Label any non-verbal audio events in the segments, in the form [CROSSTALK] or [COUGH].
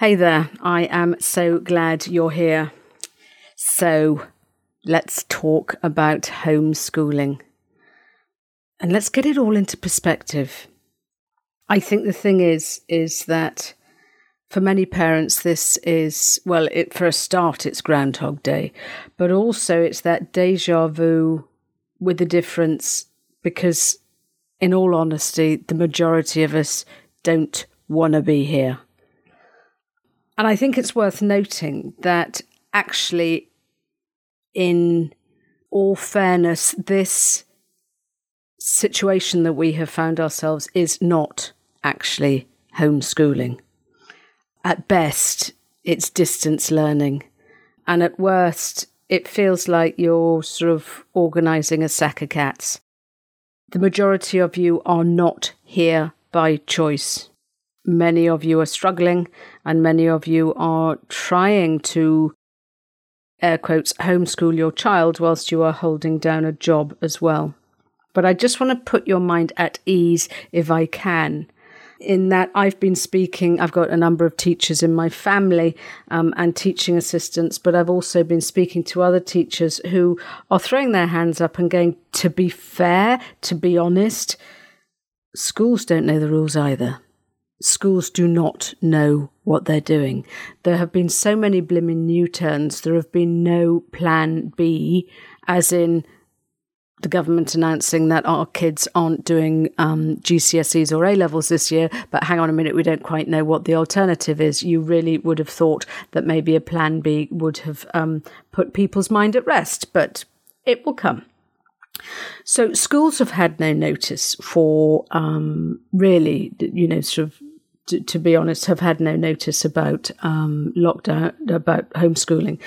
Hey there, I am so glad you're here. So, let's talk about homeschooling. And let's get it all into perspective. I think the thing is is that for many parents this is well, it for a start it's groundhog day, but also it's that deja vu with the difference because in all honesty, the majority of us don't want to be here and I think it's worth noting that actually, in all fairness, this situation that we have found ourselves is not actually homeschooling. At best, it's distance learning. And at worst, it feels like you're sort of organising a sack of cats. The majority of you are not here by choice many of you are struggling and many of you are trying to air quotes homeschool your child whilst you are holding down a job as well. But I just want to put your mind at ease if I can. In that, I've been speaking, I've got a number of teachers in my family um, and teaching assistants, but I've also been speaking to other teachers who are throwing their hands up and going, to be fair, to be honest, schools don't know the rules either schools do not know what they're doing. There have been so many blimmin' new turns, there have been no plan B, as in the government announcing that our kids aren't doing um, GCSEs or A levels this year, but hang on a minute, we don't quite know what the alternative is. You really would have thought that maybe a plan B would have um, put people's mind at rest, but it will come. So schools have had no notice for um, really, you know, sort of to, to, be honest, have had no notice about um, lockdown, about homeschooling,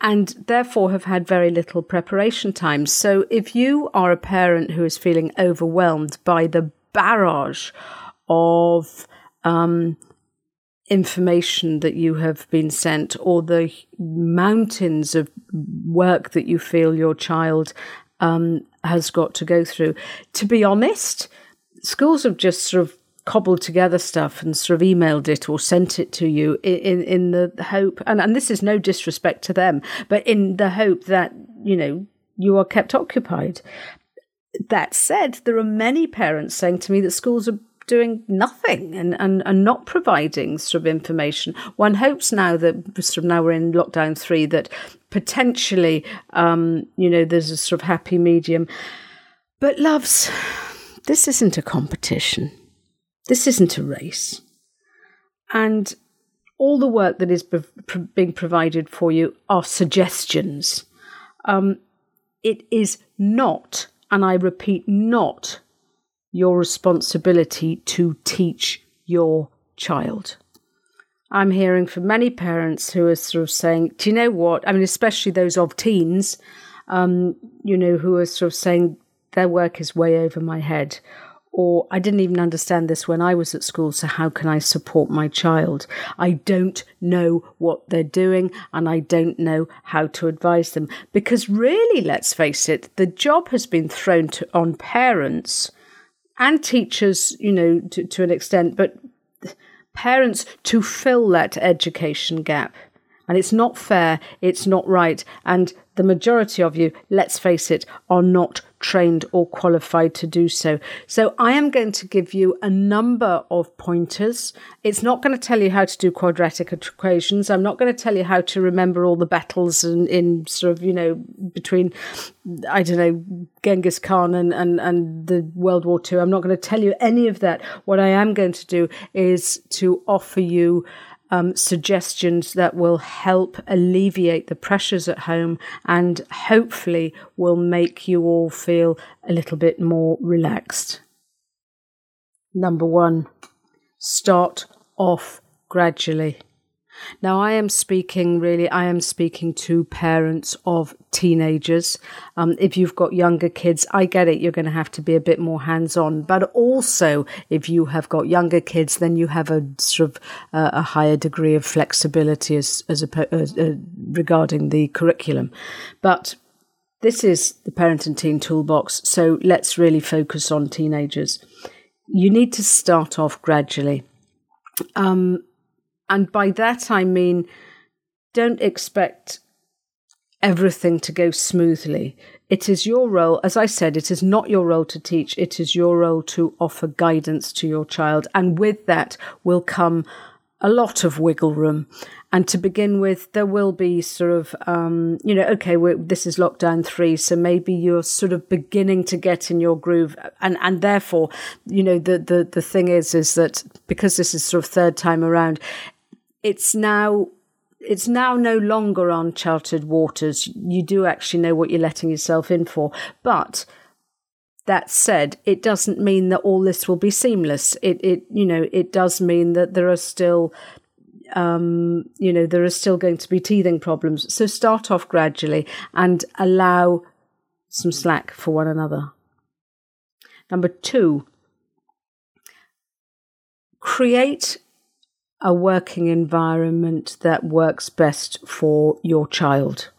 and therefore have had very little preparation time. So, if you are a parent who is feeling overwhelmed by the barrage of um, information that you have been sent, or the mountains of work that you feel your child um, has got to go through, to be honest, schools have just sort of cobbled together stuff and sort of emailed it or sent it to you in in the hope and, and this is no disrespect to them but in the hope that you know you are kept occupied that said there are many parents saying to me that schools are doing nothing and, and, and not providing sort of information. One hopes now that sort of now we're in lockdown three that potentially um, you know there's a sort of happy medium. But loves, this isn't a competition. This isn't a race. And all the work that is being provided for you are suggestions. Um, it is not, and I repeat, not your responsibility to teach your child. I'm hearing from many parents who are sort of saying, Do you know what? I mean, especially those of teens, um, you know, who are sort of saying their work is way over my head, or I didn't even understand this when I was at school, so how can I support my child? I don't know what they're doing and I don't know how to advise them. Because really, let's face it, the job has been thrown to, on parents and teachers, you know, to, to an extent, but parents to fill that education gap. And it's not fair, it's not right. And the majority of you, let's face it, are not trained or qualified to do so. So I am going to give you a number of pointers. It's not going to tell you how to do quadratic equations. I'm not going to tell you how to remember all the battles in, in sort of, you know, between, I don't know, Genghis Khan and, and, and the World War II. I'm not going to tell you any of that. What I am going to do is to offer you um, suggestions that will help alleviate the pressures at home and hopefully will make you all feel a little bit more relaxed. Number one, start off gradually. Now, I am speaking really, I am speaking to parents of teenagers. Um, if you've got younger kids, I get it, you're going to have to be a bit more hands on. But also, if you have got younger kids, then you have a sort of uh, a higher degree of flexibility as, as, a, uh, regarding the curriculum. But this is the Parent and Teen Toolbox, so let's really focus on teenagers. You need to start off gradually. Um, and by that I mean, don't expect everything to go smoothly. It is your role, as I said, it is not your role to teach, it is your role to offer guidance to your child. And with that will come a lot of wiggle room. And to begin with, there will be sort of, um, you know, okay, this is lockdown three, so maybe you're sort of beginning to get in your groove, and and therefore, you know, the the the thing is, is that because this is sort of third time around, it's now it's now no longer on uncharted waters. You do actually know what you're letting yourself in for. But that said, it doesn't mean that all this will be seamless. It, it, you know, it does mean that there are still, um, you know, there are still going to be teething problems. So start off gradually and allow some slack for one another. Number two, create a working environment that works best for your child.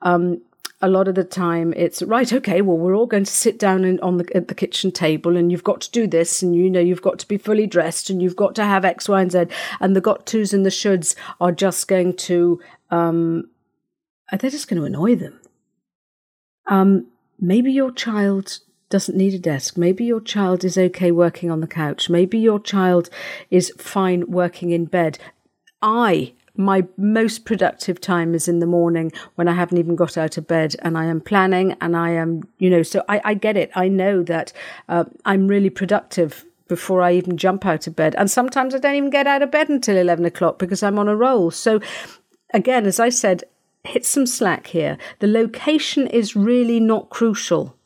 Um, a lot of the time it's right okay well we're all going to sit down in, on the, at the kitchen table and you've got to do this and you know you've got to be fully dressed and you've got to have x y and z and the got tos and the shoulds are just going to um, they're just going to annoy them um, maybe your child doesn't need a desk. Maybe your child is okay working on the couch. Maybe your child is fine working in bed. I my most productive time is in the morning when I haven't even got out of bed and I am planning and I am, you know, so I, I get it. I know that uh, I'm really productive before I even jump out of bed. And sometimes I don't even get out of bed until 11 o'clock because I'm on a roll. So, again, as I said, hit some slack here. The location is really not crucial.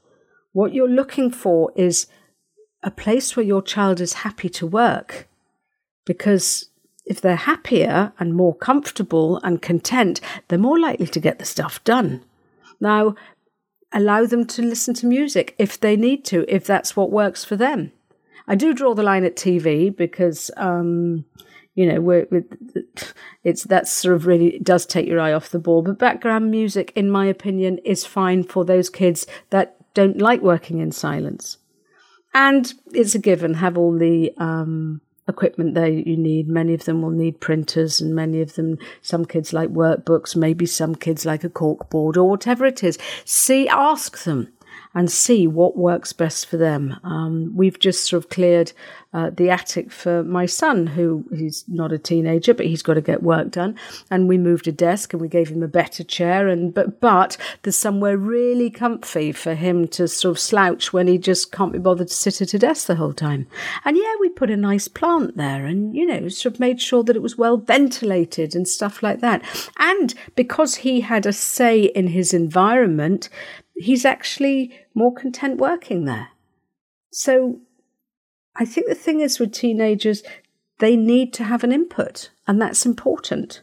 What you're looking for is a place where your child is happy to work. Because if they're happier and more comfortable and content, they're more likely to get the stuff done. Now, allow them to listen to music if they need to, if that's what works for them. I do draw the line at TV because, um, you know, we're, it's that's sort of really does take your eye off the ball. But background music, in my opinion, is fine for those kids that don't like working in silence. And it's a given, have all the um, equipment there you need. Many of them will need printers, and many of them, some kids like workbooks, maybe some kids like a corkboard or whatever it is. See, ask them and see what works best for them. Um, we've just sort of cleared uh, the attic for my son, who he's not a teenager, but he's got to get work done. And we moved a desk and we gave him a better chair. And but but there's somewhere really comfy for him to sort of slouch when he just can't be bothered to sit at a desk the whole time. And yeah, we put a nice plant there, and you know, sort of made sure that it was well ventilated and stuff like that. And because he had a say in his environment, he's actually more content working there. So I think the thing is with teenagers, they need to have an input, and that's important.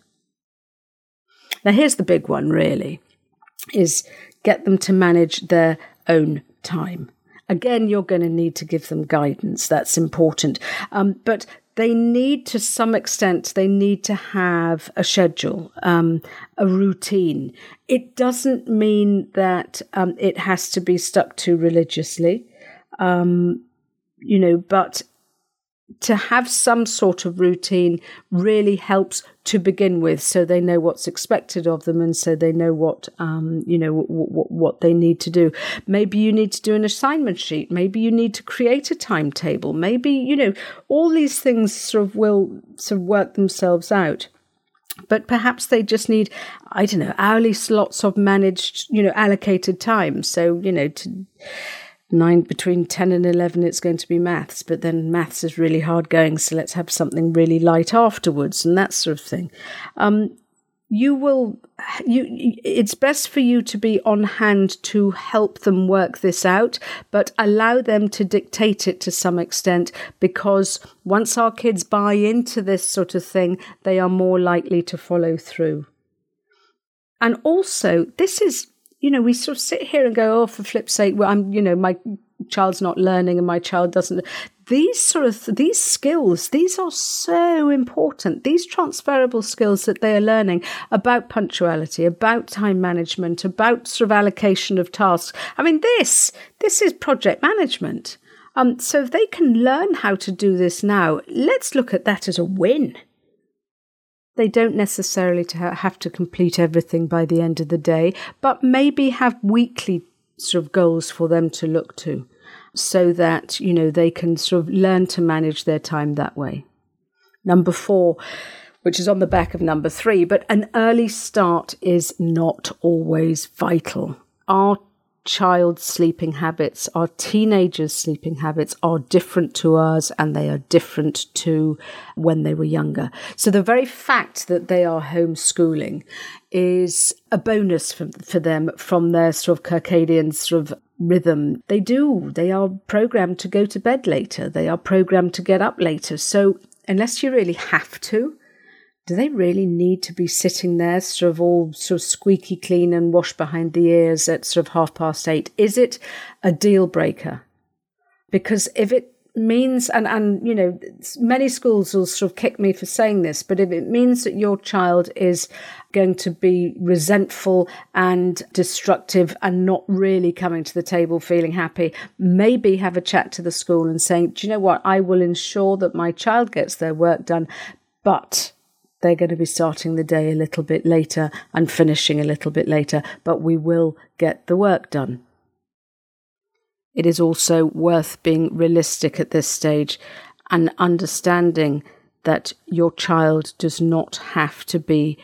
Now, here's the big one really is get them to manage their own time. Again, you're going to need to give them guidance. That's important. Um, but they need to some extent they need to have a schedule um, a routine. It doesn't mean that um, it has to be stuck to religiously. Um, you know but to have some sort of routine really helps to begin with so they know what's expected of them and so they know what um, you know w- w- what they need to do. Maybe you need to do an assignment sheet. Maybe you need to create a timetable. Maybe you know all these things sort of will sort of work themselves out. But perhaps they just need i don't know hourly slots of managed you know allocated time. So you know to nine between 10 and 11 it's going to be maths but then maths is really hard going so let's have something really light afterwards and that sort of thing. Um, you will you it's best for you to be on hand to help them work this out but allow them to dictate it to some extent because once our kids buy into this sort of thing they are more likely to follow through. And also this is you know, we sort of sit here and go, oh, for flip's sake, well, I'm, you know, my child's not learning and my child doesn't. These sort of these skills, these are so important. These transferable skills that they are learning about punctuality, about time management, about sort of allocation of tasks. I mean, this this is project management. Um, so if they can learn how to do this now, let's look at that as a win. They don't necessarily to have to complete everything by the end of the day, but maybe have weekly sort of goals for them to look to so that, you know, they can sort of learn to manage their time that way. Number four, which is on the back of number three, but an early start is not always vital. Our child's sleeping habits, our teenagers' sleeping habits are different to ours and they are different to when they were younger. So the very fact that they are homeschooling is a bonus for, for them from their sort of circadian sort of rhythm. They do, they are programmed to go to bed later, they are programmed to get up later. So unless you really have to, do they really need to be sitting there sort of all sort of squeaky clean and washed behind the ears at sort of half past eight? Is it a deal breaker? Because if it means, and, and, you know, many schools will sort of kick me for saying this, but if it means that your child is going to be resentful and destructive and not really coming to the table feeling happy, maybe have a chat to the school and saying, do you know what? I will ensure that my child gets their work done, but they're going to be starting the day a little bit later and finishing a little bit later, but we will get the work done. It is also worth being realistic at this stage and understanding that your child does not have to be,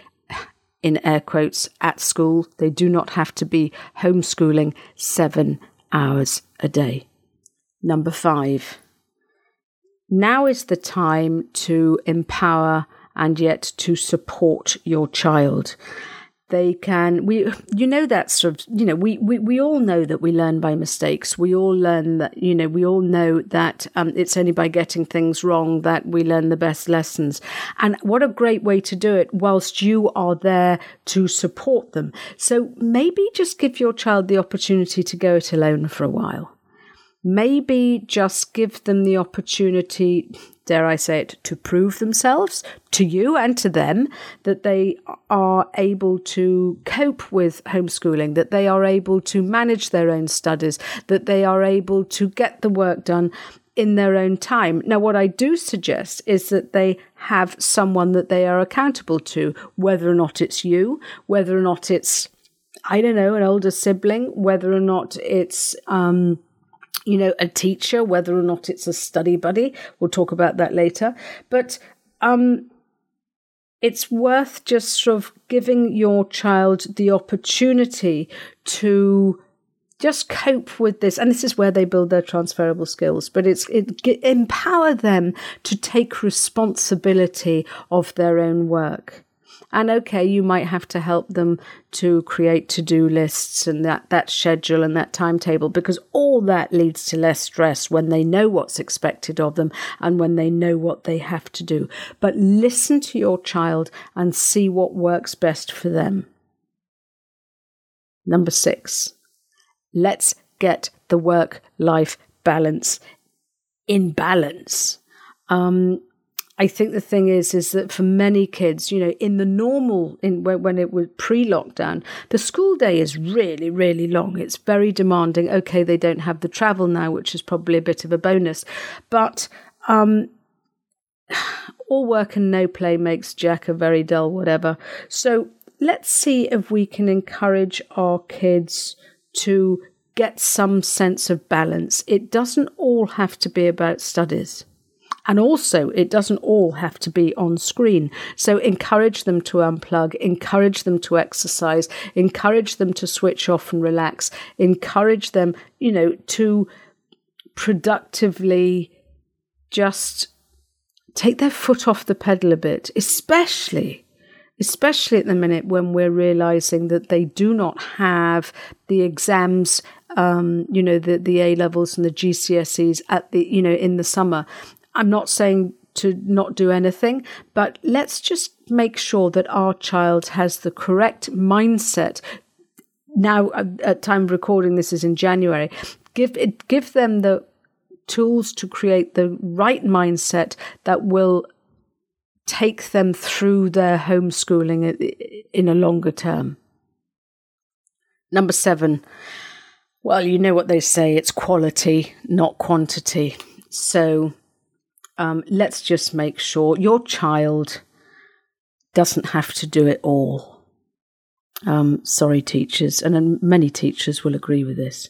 in air quotes, at school. They do not have to be homeschooling seven hours a day. Number five. Now is the time to empower and yet to support your child. They can we you know that sort of you know we, we we all know that we learn by mistakes. We all learn that you know we all know that um, it's only by getting things wrong that we learn the best lessons. And what a great way to do it whilst you are there to support them. So maybe just give your child the opportunity to go it alone for a while maybe just give them the opportunity dare I say it, to prove themselves to you and to them that they are able to cope with homeschooling, that they are able to manage their own studies, that they are able to get the work done in their own time. Now, what I do suggest is that they have someone that they are accountable to, whether or not it's you, whether or not it's, I don't know, an older sibling, whether or not it's, um, you know, a teacher, whether or not it's a study buddy. We'll talk about that later. But um, it's worth just sort of giving your child the opportunity to just cope with this and this is where they build their transferable skills but it's it, empower them to take responsibility of their own work and okay, you might have to help them to create to do lists and that, that schedule and that timetable because all that leads to less stress when they know what's expected of them and when they know what they have to do. But listen to your child and see what works best for them. Number six, let's get the work life balance in balance. Um, I think the thing is, is that for many kids, you know, in the normal, in when it was pre-lockdown, the school day is really, really long. It's very demanding. Okay, they don't have the travel now, which is probably a bit of a bonus, but um, [SIGHS] all work and no play makes Jack a very dull whatever. So let's see if we can encourage our kids to get some sense of balance. It doesn't all have to be about studies. And also, it doesn't all have to be on screen. So, encourage them to unplug, encourage them to exercise, encourage them to switch off and relax, encourage them, you know, to productively just take their foot off the pedal a bit, especially especially at the minute when we're realizing that they do not have the exams um, you know the the A levels and the GCSEs at the you know in the summer I'm not saying to not do anything, but let's just make sure that our child has the correct mindset. Now, at time of recording, this is in January. Give it, give them the tools to create the right mindset that will take them through their homeschooling in a longer term. Number seven. Well, you know what they say it's quality, not quantity. So um, let's just make sure your child doesn't have to do it all. Um, sorry, teachers, and many teachers will agree with this.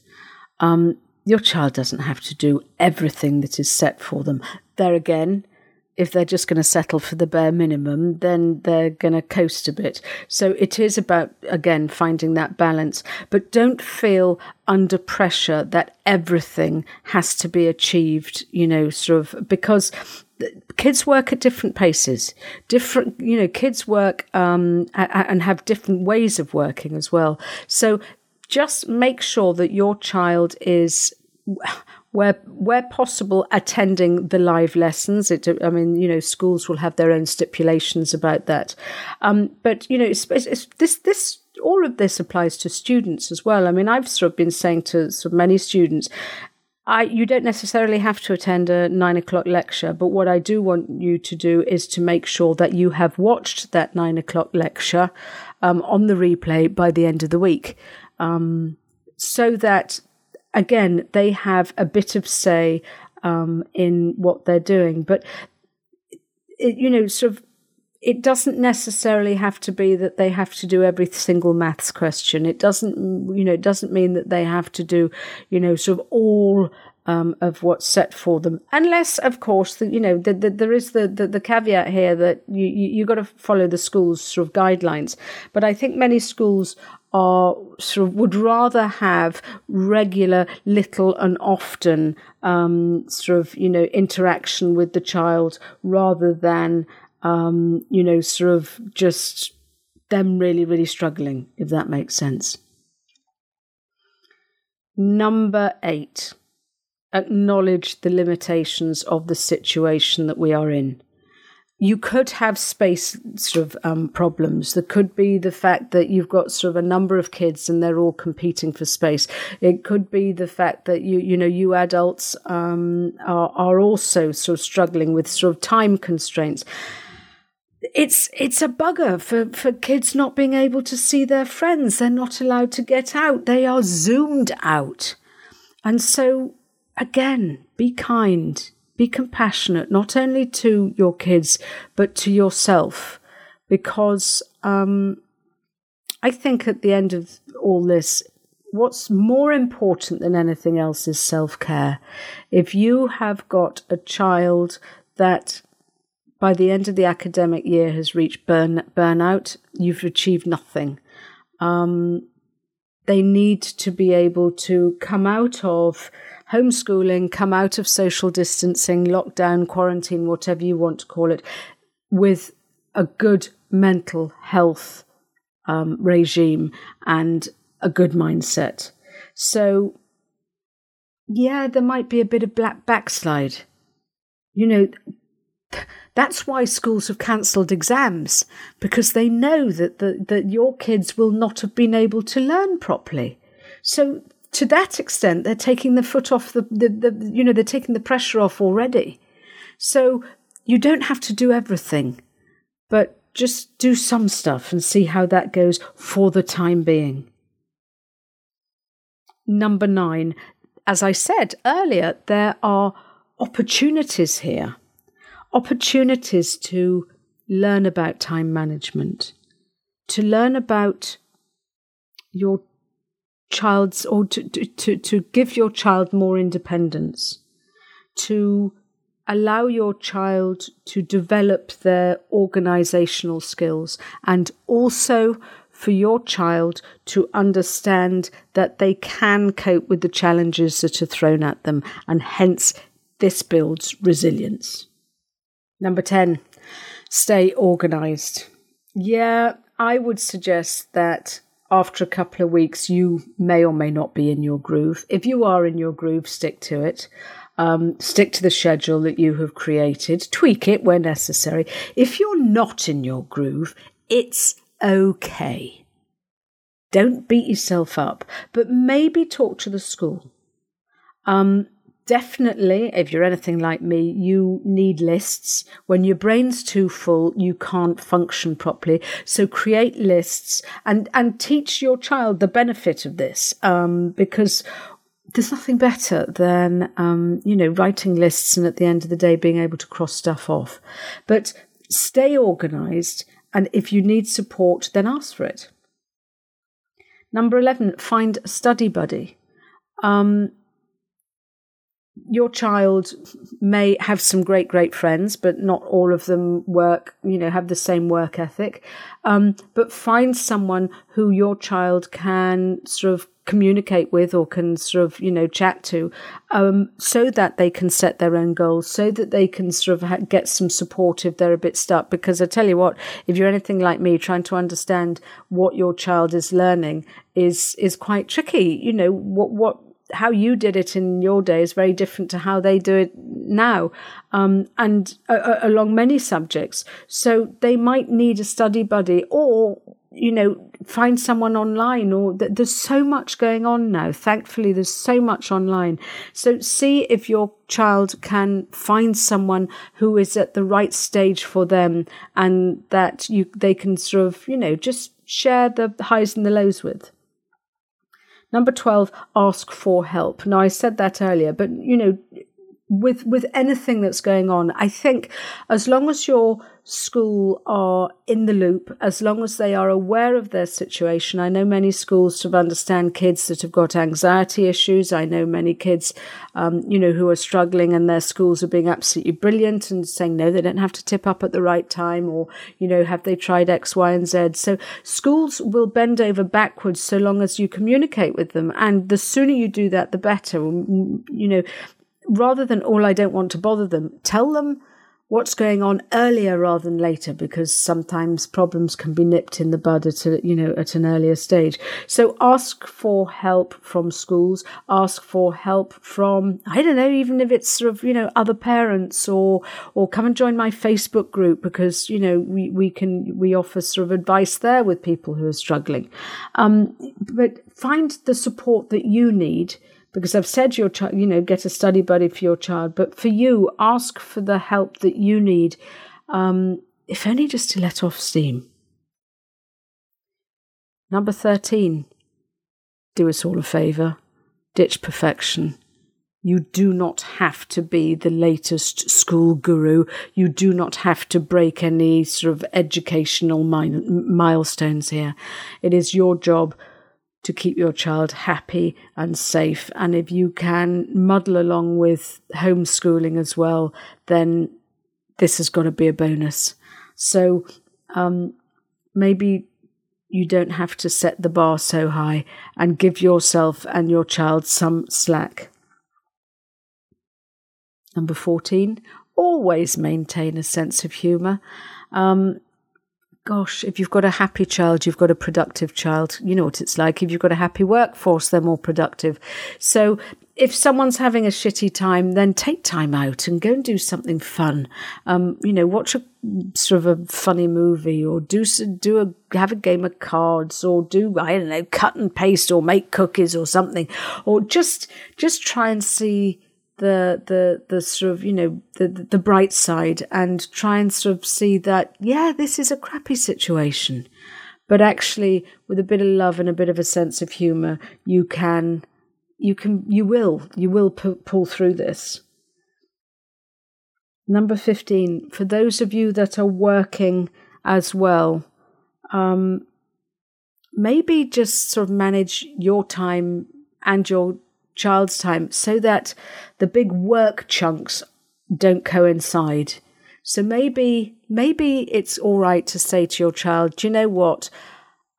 Um, your child doesn't have to do everything that is set for them. There again, if they're just going to settle for the bare minimum, then they're going to coast a bit. So it is about, again, finding that balance. But don't feel under pressure that everything has to be achieved, you know, sort of, because kids work at different paces different you know kids work um, and have different ways of working as well so just make sure that your child is where where possible attending the live lessons. It i mean you know schools will have their own stipulations about that. Um, but you know it's, it's, this this all of this applies to students as well. I mean i've sort of been saying to of many students I, you don't necessarily have to attend a nine o'clock lecture, but what I do want you to do is to make sure that you have watched that nine o'clock lecture um, on the replay by the end of the week, um, so that again, they have a bit of say um, in what they're doing. But, it, you know, sort of, it doesn't necessarily have to be that they have to do every single maths question. It doesn't, you know, it doesn't mean that they have to do, you know, sort of all um, of what's set for them, unless, of course, the, you know, the, the, there is the, the, caveat here that you you, you got to follow the school's sort of guidelines. But I think many schools are sort of would rather have regular, little, and often um, sort of you know interaction with the child rather than um, you know sort of just them really really struggling, if that makes sense. Number eight, acknowledge the limitations of the situation that we are in you could have space sort of um, problems. There could be the fact that you've got sort of a number of kids and they're all competing for space. It could be the fact that you, you know, you adults um, are, are also sort of struggling with sort of time constraints. It's it's a bugger for, for kids not being able to see their friends. They're not allowed to get out. They are zoomed out. And so again, be kind be compassionate not only to your kids but to yourself because um, I think at the end of all this, what's more important than anything else is self care. If you have got a child that by the end of the academic year has reached burn, burnout, you've achieved nothing. Um, they need to be able to come out of homeschooling, come out of social distancing, lockdown, quarantine, whatever you want to call it, with a good mental health um, regime and a good mindset. So, yeah, there might be a bit of black backslide. You know, that's why schools have cancelled exams because they know that the, that your kids will not have been able to learn properly. So to that extent, they're taking the foot off the, the, the, you know, they're taking the pressure off already. So you don't have to do everything, but just do some stuff and see how that goes for the time being. Number nine, as I said earlier, there are opportunities here. Opportunities to learn about time management, to learn about your child's or to, to, to give your child more independence, to allow your child to develop their organizational skills and also for your child to understand that they can cope with the challenges that are thrown at them, and hence this builds resilience. Number 10, stay organized. Yeah, I would suggest that after a couple of weeks, you may or may not be in your groove. If you are in your groove, stick to it. Um, stick to the schedule that you have created, tweak it where necessary. If you're not in your groove, it's okay. Don't beat yourself up, but maybe talk to the school. Um, definitely, if you're anything like me, you need lists. When your brain's too full, you can't function properly. So create lists and, and teach your child the benefit of this. Um, because there's nothing better than um, you know writing lists and at the end of the day being able to cross stuff off. But stay organised, and if you need support, then ask for it. Number eleven, find a study buddy. Um, your child may have some great, great friends, but not all of them work, you know, have the same work ethic. Um, but find someone who your child can sort of communicate with or can sort of you know chat to um, so that they can set their own goals so that they can sort of ha- get some support if they're a bit stuck because i tell you what if you're anything like me trying to understand what your child is learning is is quite tricky you know what what how you did it in your day is very different to how they do it now, um, and uh, uh, along many subjects. So they might need a study buddy, or you know, find someone online. Or th- there's so much going on now. Thankfully, there's so much online. So see if your child can find someone who is at the right stage for them, and that you they can sort of you know just share the highs and the lows with. Number 12, ask for help. Now, I said that earlier, but you know, with with anything that's going on i think as long as your school are in the loop as long as they are aware of their situation i know many schools to understand kids that have got anxiety issues. I know many kids um, you know who are struggling and their schools are being absolutely brilliant and saying no they don't have to tip up at the right time or you know have they tried x y and z? So schools will bend over backwards so long as you communicate with them. And the sooner you do that the better. You know rather than all I don't want to bother them, tell them what's going on earlier rather than later because sometimes problems can be nipped in the bud at a, you know at an earlier stage. So ask for help from schools. Ask for help from i don't know even if it's sort of you know other parents or or come and join my facebook group because you know we we can we offer sort of advice there with people who are struggling. Um, but find the support that you need because I've said your child, you know, get a study buddy for your child, but for you, ask for the help that you need, um, if only just to let off steam. Number 13, do us all a favour, ditch perfection. You do not have to be the latest school guru. You do not have to break any sort of educational milestones here. It is your job to keep your child happy and safe. And if you can muddle along with homeschooling as well, then this has got to be a bonus. So um, maybe you don't have to set the bar so high and give yourself and your child some slack. Number 14, always maintain a sense of humour. Um, gosh, if you've got a happy child, you've got a productive child. You know what it's like. If you've got a happy workforce, they're more productive. So if someone's having a shitty time, then take time out and go and do something fun. Um, you know, watch a sort of a funny movie or do do a have a game of cards or do I don't know cut and paste or make cookies or something or just just try and see the the the sort of you know the the bright side and try and sort of see that yeah this is a crappy situation. But actually with a bit of love and a bit of a sense of humor you can you can you will you will pu- pull through this. Number 15, for those of you that are working as well, um, maybe just sort of manage your time and your child's time so that the big work chunks don't coincide. So maybe maybe it's all right to say to your child, "Do you know what?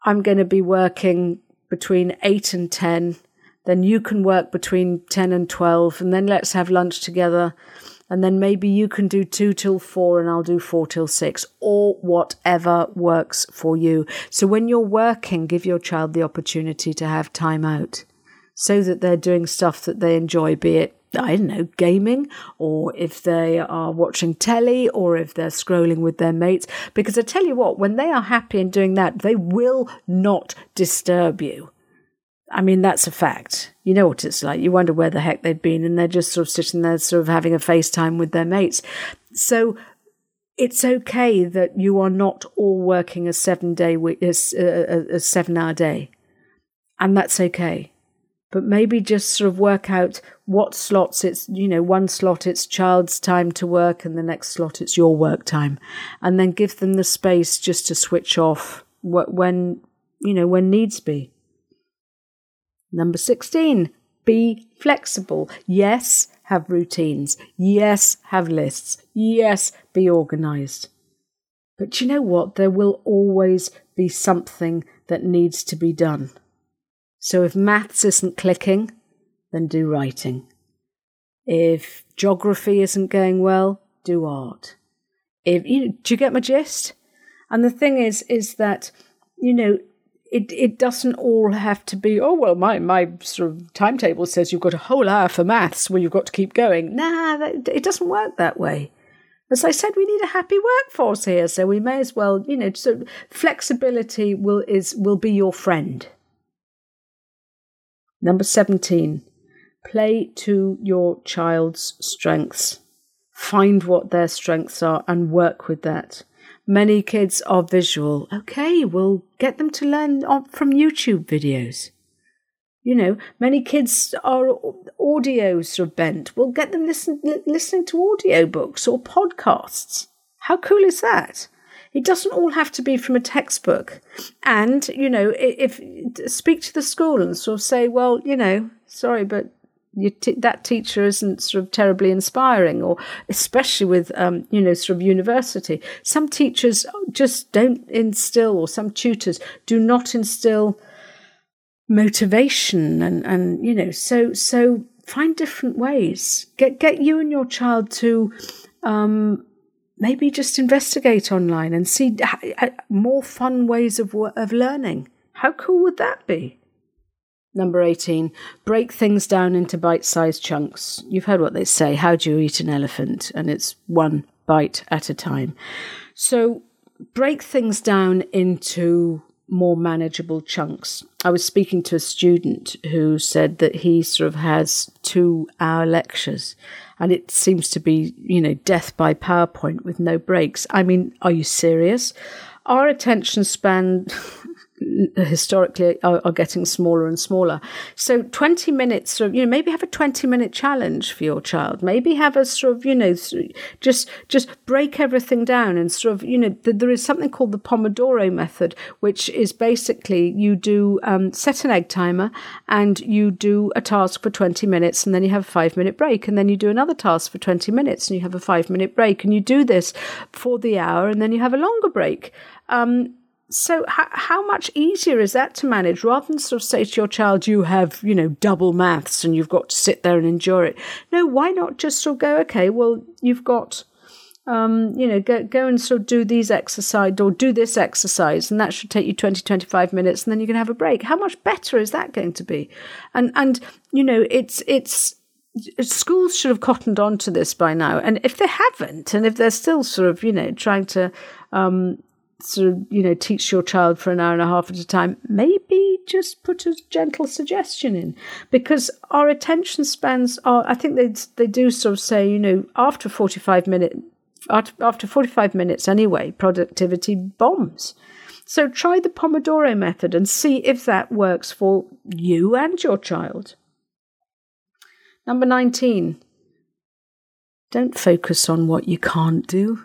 I'm going to be working between 8 and 10, then you can work between 10 and 12 and then let's have lunch together." And then maybe you can do two till four and I'll do four till six or whatever works for you. So when you're working, give your child the opportunity to have time out so that they're doing stuff that they enjoy, be it I don't know, gaming, or if they are watching telly, or if they're scrolling with their mates. Because I tell you what, when they are happy and doing that, they will not disturb you. I mean, that's a fact. You know what it's like. You wonder where the heck they've been, and they're just sort of sitting there, sort of having a FaceTime with their mates. So it's okay that you are not all working a seven day week, a, a, a seven hour day, and that's okay but maybe just sort of work out what slots it's, you know, one slot it's child's time to work and the next slot it's your work time. And then give them the space just to switch off when, you know, when needs be. Number 16, be flexible. Yes, have routines. Yes, have lists. Yes, be organized. But you know what? There will always be something that needs to be done. So if maths isn't clicking, then do writing. If geography isn't going well, do art. If you do you get my gist? And the thing is, is that you know it it doesn't all have to be. Oh well, my my sort of timetable says you've got a whole hour for maths where you've got to keep going. Nah, that, it doesn't work that way. As I said, we need a happy workforce here, so we may as well, you know, so flexibility will is will be your friend. Number 17, play to your child's strengths. Find what their strengths are and work with that. Many kids are visual. Okay, we'll get them to learn from YouTube videos. You know, many kids are audio sort of bent. We'll get them listen, listening to audiobooks or podcasts. How cool is that? It doesn't all have to be from a textbook. And, you know, if, speak to the school and sort of say, well, you know, sorry, but T- that teacher isn't sort of terribly inspiring, or especially with um, you know sort of university. Some teachers just don't instill, or some tutors do not instill motivation, and and you know so so find different ways. Get get you and your child to um, maybe just investigate online and see uh, uh, more fun ways of, of learning. How cool would that be? Number 18, break things down into bite sized chunks. You've heard what they say how do you eat an elephant? And it's one bite at a time. So break things down into more manageable chunks. I was speaking to a student who said that he sort of has two hour lectures and it seems to be, you know, death by PowerPoint with no breaks. I mean, are you serious? Our attention span [LAUGHS] historically are, are, getting smaller and smaller. So 20 minutes, sort of, you know, maybe have a 20 minute challenge for your child. Maybe have a sort of, you know, just just break everything down and sort of, you know, there is something called the Pomodoro method, which is basically you do um, set an egg timer and you do a task for 20 minutes and then you have a five minute break and then you do another task for 20 minutes and you have a five minute break and you do this for the hour and then you have a longer break. Um, so how, how much easier is that to manage rather than sort of say to your child, you have, you know, double maths and you've got to sit there and endure it. No, why not just sort of go, okay, well, you've got, um, you know, go, go and sort of do these exercise or do this exercise and that should take you 20, 25 minutes and then you can have a break. How much better is that going to be? And, and, you know, it's, it's, schools should have cottoned on to this by now. And if they haven't, and if they're still sort of, you know, trying to, um, sort of, you know, teach your child for an hour and a half at a time, maybe just put a gentle suggestion in because our attention spans are, I think they, they do sort of say, you know, after 45 minutes, after 45 minutes anyway, productivity bombs. So try the Pomodoro method and see if that works for you and your child. Number 19, Don't focus on what you can't do.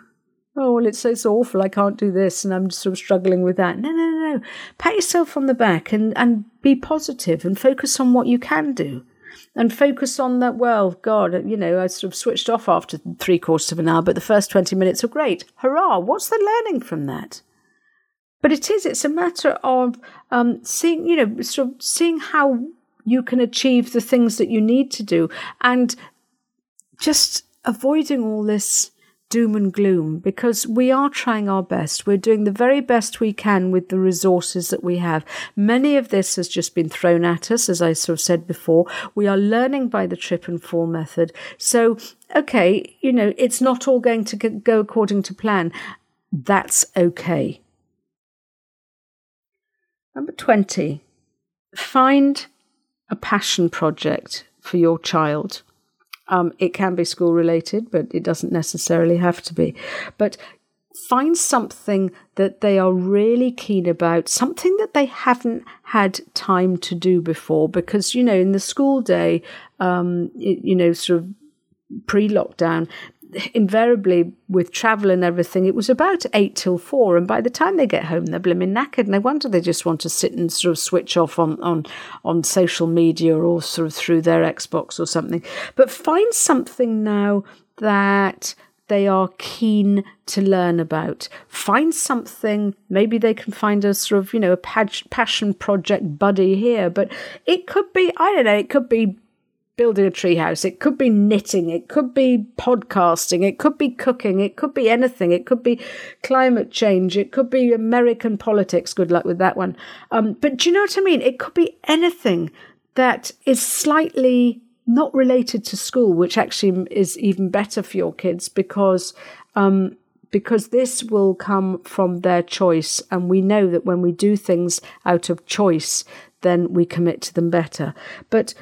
Oh, well, it's so awful. I can't do this and I'm sort of struggling with that. No, no, no. Pat yourself on the back and, and be positive and focus on what you can do and focus on that. Well, God, you know, I sort of switched off after three quarters of an hour, but the first 20 minutes are great. Hurrah. What's the learning from that? But it is, it's a matter of um, seeing, you know, sort of seeing how you can achieve the things that you need to do and just avoiding all this doom and gloom because we are trying our best. We're doing the very best we can with the resources that we have. Many of this has just been thrown at us, as I sort of said before. We are learning by the trip and fall method. So, okay, you know, it's not all going to go according to plan. That's okay. Number 20, find a passion project for your child. Um, it can be school related, but it doesn't necessarily have to be. But find something that they are really keen about, something that they haven't had time to do before. Because, you know, in the school day, um, it, you know, sort of pre lockdown, invariably with travel and everything, it was about eight till four. And by the time they get home, they're blooming knackered. No wonder they just want to sit and sort of switch off on, on, on social media or sort of through their Xbox or something. But find something now that they are keen to learn about. Find something, maybe they can find a sort of, you know, a passion project buddy here, but it could be, I don't know, it could be building a treehouse. It could be knitting. It could be podcasting. It could be cooking. It could be anything. It could be climate change. It could be American politics. Good luck with that one. Um, but do you know what I mean? It could be anything that is slightly not related to school, which actually is even better for your kids because. Um, because this will come from their choice. And we know that when we do things out of choice, then we commit to them better. But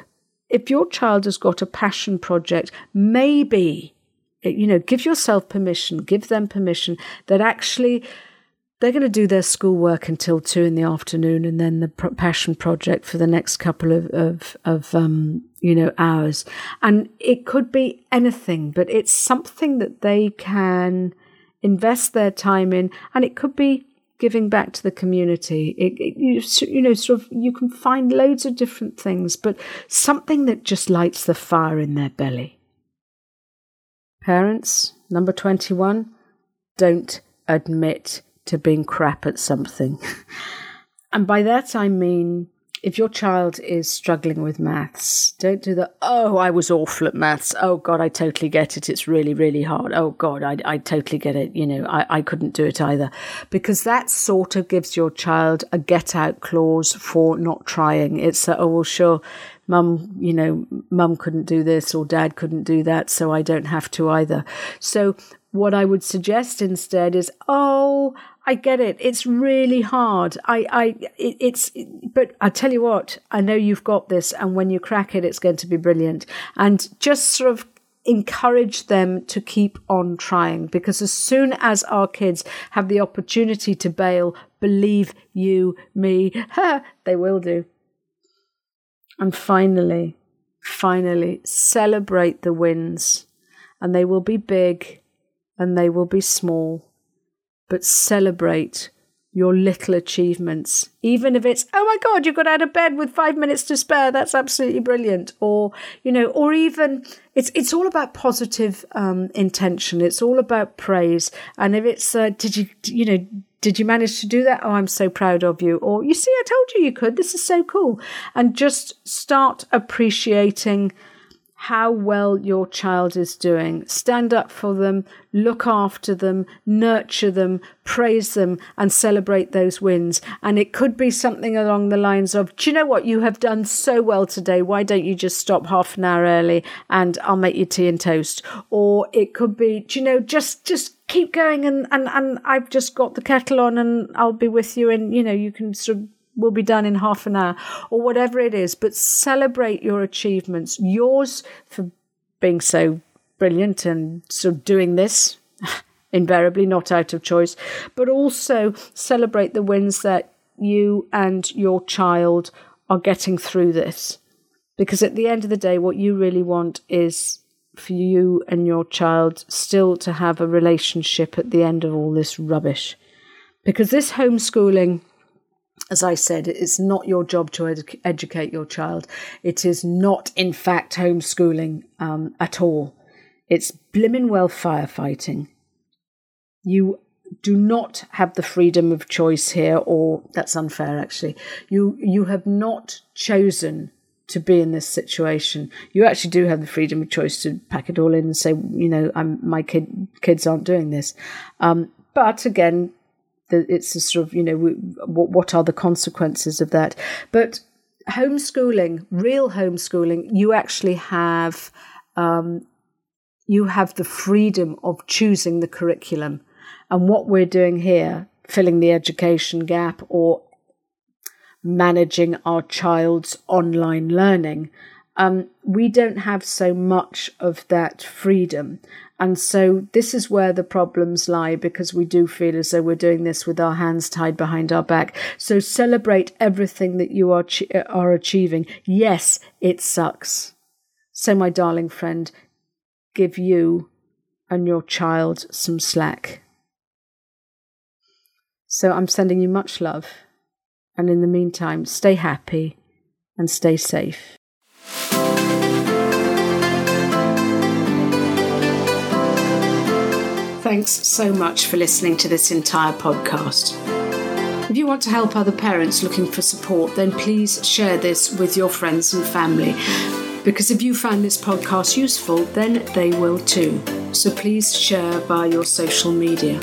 if your child has got a passion project, maybe, you know, give yourself permission, give them permission that actually they're going to do their schoolwork until two in the afternoon and then the passion project for the next couple of, of, of um, you know, hours. And it could be anything, but it's something that they can invest their time in. And it could be giving back to the community. It, it, you, you know, sort of, you can find loads of different things, but something that just lights the fire in their belly. Parents, number 21, don't admit to being crap at something. [LAUGHS] and by that I mean if your child is struggling with maths, don't do the, oh, I was awful at maths. Oh, God, I totally get it. It's really, really hard. Oh, God, I, I totally get it. You know, I, I couldn't do it either. Because that sort of gives your child a get out clause for not trying. It's, oh, well, sure, mum, you know, mum couldn't do this or dad couldn't do that, so I don't have to either. So what I would suggest instead is, oh, I get it. It's really hard. I, I, it, it's, but I tell you what, I know you've got this, and when you crack it, it's going to be brilliant. And just sort of encourage them to keep on trying because as soon as our kids have the opportunity to bail, believe you me, [LAUGHS] they will do. And finally, finally, celebrate the wins. And they will be big and they will be small but celebrate your little achievements. Even if it's, oh my God, you got out of bed with five minutes to spare. That's absolutely brilliant. Or, you know, or even it's, it's all about positive, um, intention. It's all about praise. And if it's, uh, did you, you know, did you manage to do that? Oh, I'm so proud of you. Or you see, I told you you could. This is so cool. And just start appreciating how well your child is doing. Stand up for them, look after them, nurture them, praise them, and celebrate those wins. And it could be something along the lines of, Do you know what? You have done so well today. Why don't you just stop half an hour early and I'll make you tea and toast? Or it could be, Do you know, just, just keep going and, and, and I've just got the kettle on and I'll be with you and, you know, you can sort of will be done in half an hour or whatever it is, but celebrate your achievements, yours for being so brilliant and of doing this, [LAUGHS] invariably not out of choice, but also celebrate the wins that you and your child are getting through this. Because at the end of the day, what you really want is for you and your child still to have a relationship at the end of all this rubbish. Because this homeschooling, as I said, it's not your job to edu- educate your child. It is not, in fact, homeschooling um, at all. It's blimmin' well firefighting. You do not have the freedom of choice here, or that's unfair actually. You you have not chosen to be in this situation. You actually do have the freedom of choice to pack it all in and say, you know, I'm my kid kids aren't doing this. Um, but again, it's a sort of you know, what what are the consequences of that? But homeschooling, real homeschooling, you actually have. Um, you have the freedom of choosing the curriculum. And what we're doing here, filling the education gap or managing our child's online learning, um, we don't have so much of that freedom. And so this is where the problems lie because we do feel as though we're doing this with our hands tied behind our back. So celebrate everything that you are, uh, are achieving. Yes, it sucks. So, my darling friend, give you and your child some slack. So I'm sending you much love. And in the meantime, stay happy and stay safe. Thanks so much for listening to this entire podcast. If you want to help other parents looking for support, then please share this with your friends and family because if you find this podcast useful, then they will too. So please share via your social media.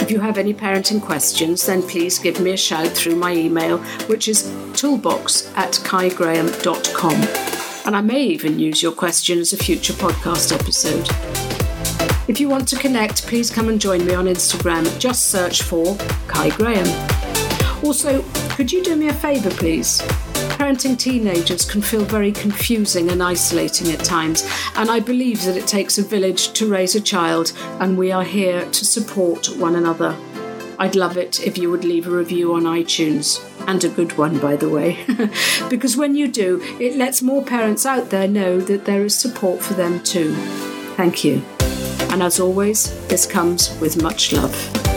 If you have any parenting questions, then please give me a shout through my email, which is toolbox at caigraham.com. And I may even use your question as a future podcast episode. If you want to connect, please come and join me on Instagram. Just search for Cai Graham. Also, could you do me a favour, please? parenting teenagers can feel very confusing and isolating at times, and I believe that it takes a village to raise a child, and we are here to support one another. I'd love it if you would leave a review on iTunes, and a good one, by the way, [LAUGHS] because when you do, it lets more parents out there know that there is support for them too. Thank you. And as always, this comes with much love.